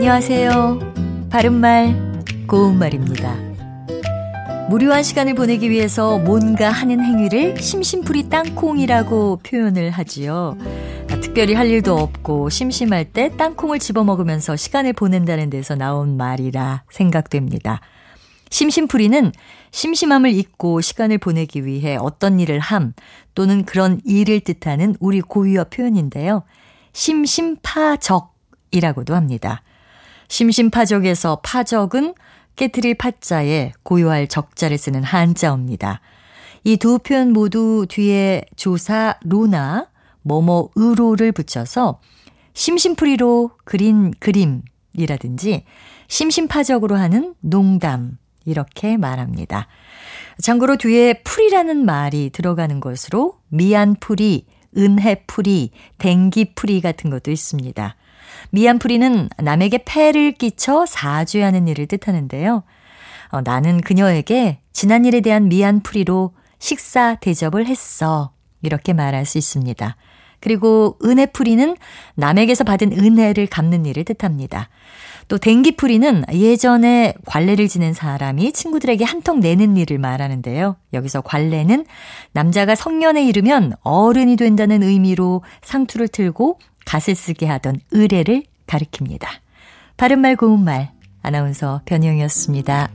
안녕하세요. 바른말, 고운말입니다. 무료한 시간을 보내기 위해서 뭔가 하는 행위를 심심풀이 땅콩이라고 표현을 하지요. 아, 특별히 할 일도 없고 심심할 때 땅콩을 집어먹으면서 시간을 보낸다는 데서 나온 말이라 생각됩니다. 심심풀이는 심심함을 잊고 시간을 보내기 위해 어떤 일을 함 또는 그런 일을 뜻하는 우리 고유어 표현인데요. 심심파적이라고도 합니다. 심심파적에서 파적은 깨트릴 파자에 고요할 적자를 쓰는 한자어입니다. 이 두 표현 모두 뒤에 조사 로나 뭐뭐으로를 붙여서 심심풀이로 그린 그림이라든지 심심파적으로 하는 농담 이렇게 말합니다. 참고로 뒤에 풀이라는 말이 들어가는 것으로 미안풀이, 은혜풀이, 댕기풀이 같은 것도 있습니다. 미안풀이는 남에게 폐를 끼쳐 사죄하는 일을 뜻하는데요. 어, 나는 그녀에게 지난 일에 대한 미안풀이로 식사 대접을 했어. 이렇게 말할 수 있습니다. 그리고 은혜풀이는 남에게서 받은 은혜를 갚는 일을 뜻합니다. 또 댕기풀이는 예전에 관례를 지낸 사람이 친구들에게 한턱 내는 일을 말하는데요. 여기서 관례는 남자가 성년에 이르면 어른이 된다는 의미로 상투를 틀고 갓을 쓰게 하던 의례를 가리킵니다. 바른말 고운말 아나운서 변희영이었습니다.